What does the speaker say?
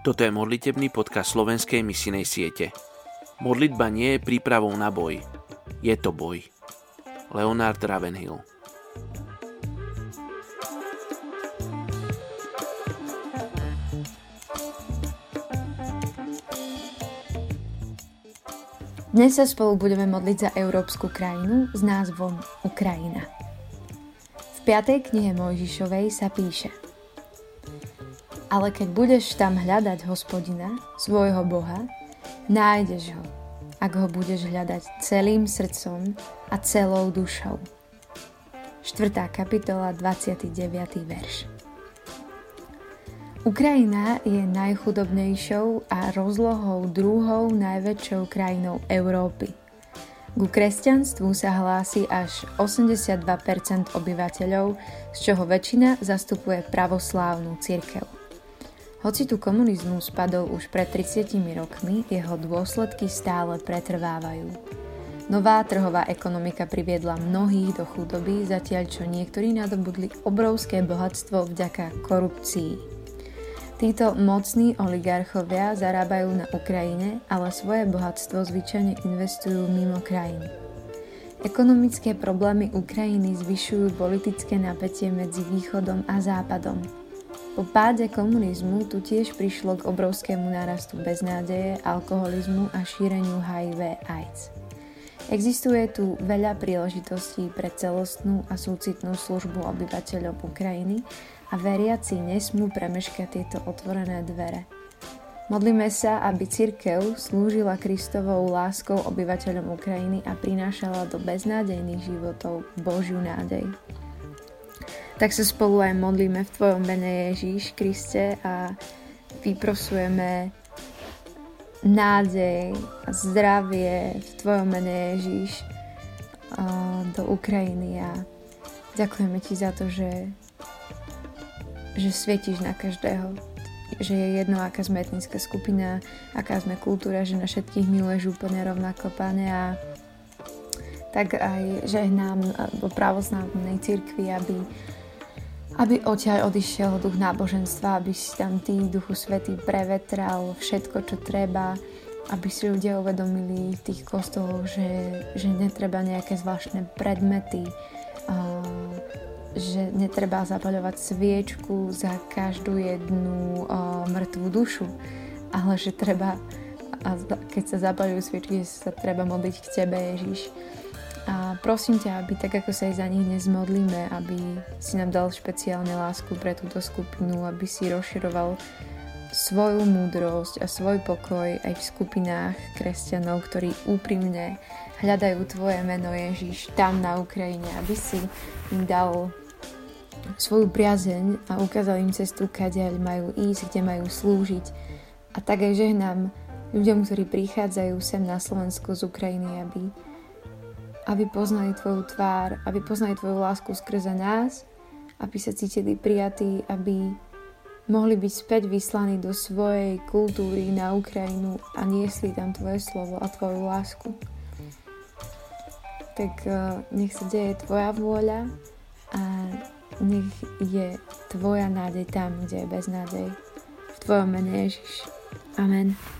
Toto je modlitebný podcast slovenskej misinej siete. Modlitba nie je prípravou na boj. Je to boj. Leonard Ravenhill Dnes sa spolu budeme modliť za európsku krajinu s názvom Ukrajina. V 5. knihe Mojžišovej sa píše – ale keď budeš tam hľadať hospodina, svojho Boha, nájdeš ho, ak ho budeš hľadať celým srdcom a celou dušou. 4. kapitola, 29. verš. Ukrajina je najchudobnejšou a rozlohou druhou najväčšou krajinou Európy. Ku kresťanstvu sa hlási až 82% obyvateľov, z čoho väčšina zastupuje pravoslávnu cirkev. Hoci tu komunizmus spadol už pred 30 rokmi, jeho dôsledky stále pretrvávajú. Nová trhová ekonomika priviedla mnohých do chudoby, zatiaľ čo niektorí nadobudli obrovské bohatstvo vďaka korupcii. Títo mocní oligarchovia zarábajú na Ukrajine, ale svoje bohatstvo zvyčajne investujú mimo krajiny. Ekonomické problémy Ukrajiny zvyšujú politické napätie medzi východom a západom – po páde komunizmu tu tiež prišlo k obrovskému nárastu beznádeje, alkoholizmu a šíreniu HIV AIDS. Existuje tu veľa príležitostí pre celostnú a súcitnú službu obyvateľov Ukrajiny a veriaci nesmú premeškať tieto otvorené dvere. Modlíme sa, aby cirkev slúžila Kristovou láskou obyvateľom Ukrajiny a prinášala do beznádejných životov Božiu nádej tak sa spolu aj modlíme v Tvojom mene Ježíš Kriste a vyprosujeme nádej a zdravie v Tvojom mene Ježíš do Ukrajiny. A ďakujeme Ti za to, že, že svietíš na každého že je jedno, aká sme etnická skupina, aká sme kultúra, že na všetkých miluješ úplne rovnako, Pane, a tak aj žehnám pravoslavnej cirkvi, aby aby odtiaľ odišiel duch náboženstva, aby si tam ty, Duchu Svetý, prevetral všetko, čo treba, aby si ľudia uvedomili v tých kostoloch, že, že netreba nejaké zvláštne predmety, že netreba zapaľovať sviečku za každú jednu mŕtvú dušu, ale že treba, keď sa zapaľujú sviečky, sa treba modliť k Tebe, Ježiš a prosím ťa, aby tak ako sa aj za nich dnes modlíme, aby si nám dal špeciálne lásku pre túto skupinu, aby si rozširoval svoju múdrosť a svoj pokoj aj v skupinách kresťanov, ktorí úprimne hľadajú Tvoje meno Ježiš tam na Ukrajine, aby si im dal svoju priazeň a ukázal im cestu, kade majú ísť, kde majú slúžiť. A tak aj žehnám ľuďom, ktorí prichádzajú sem na Slovensko z Ukrajiny, aby aby poznali Tvoju tvár, aby poznali Tvoju lásku skrze nás, aby sa cítili prijatí, aby mohli byť späť vyslaní do svojej kultúry na Ukrajinu a niesli tam Tvoje slovo a Tvoju lásku. Tak uh, nech sa deje Tvoja vôľa a nech je Tvoja nádej tam, kde je beznádej. V Tvojom mene Ježiš. Amen.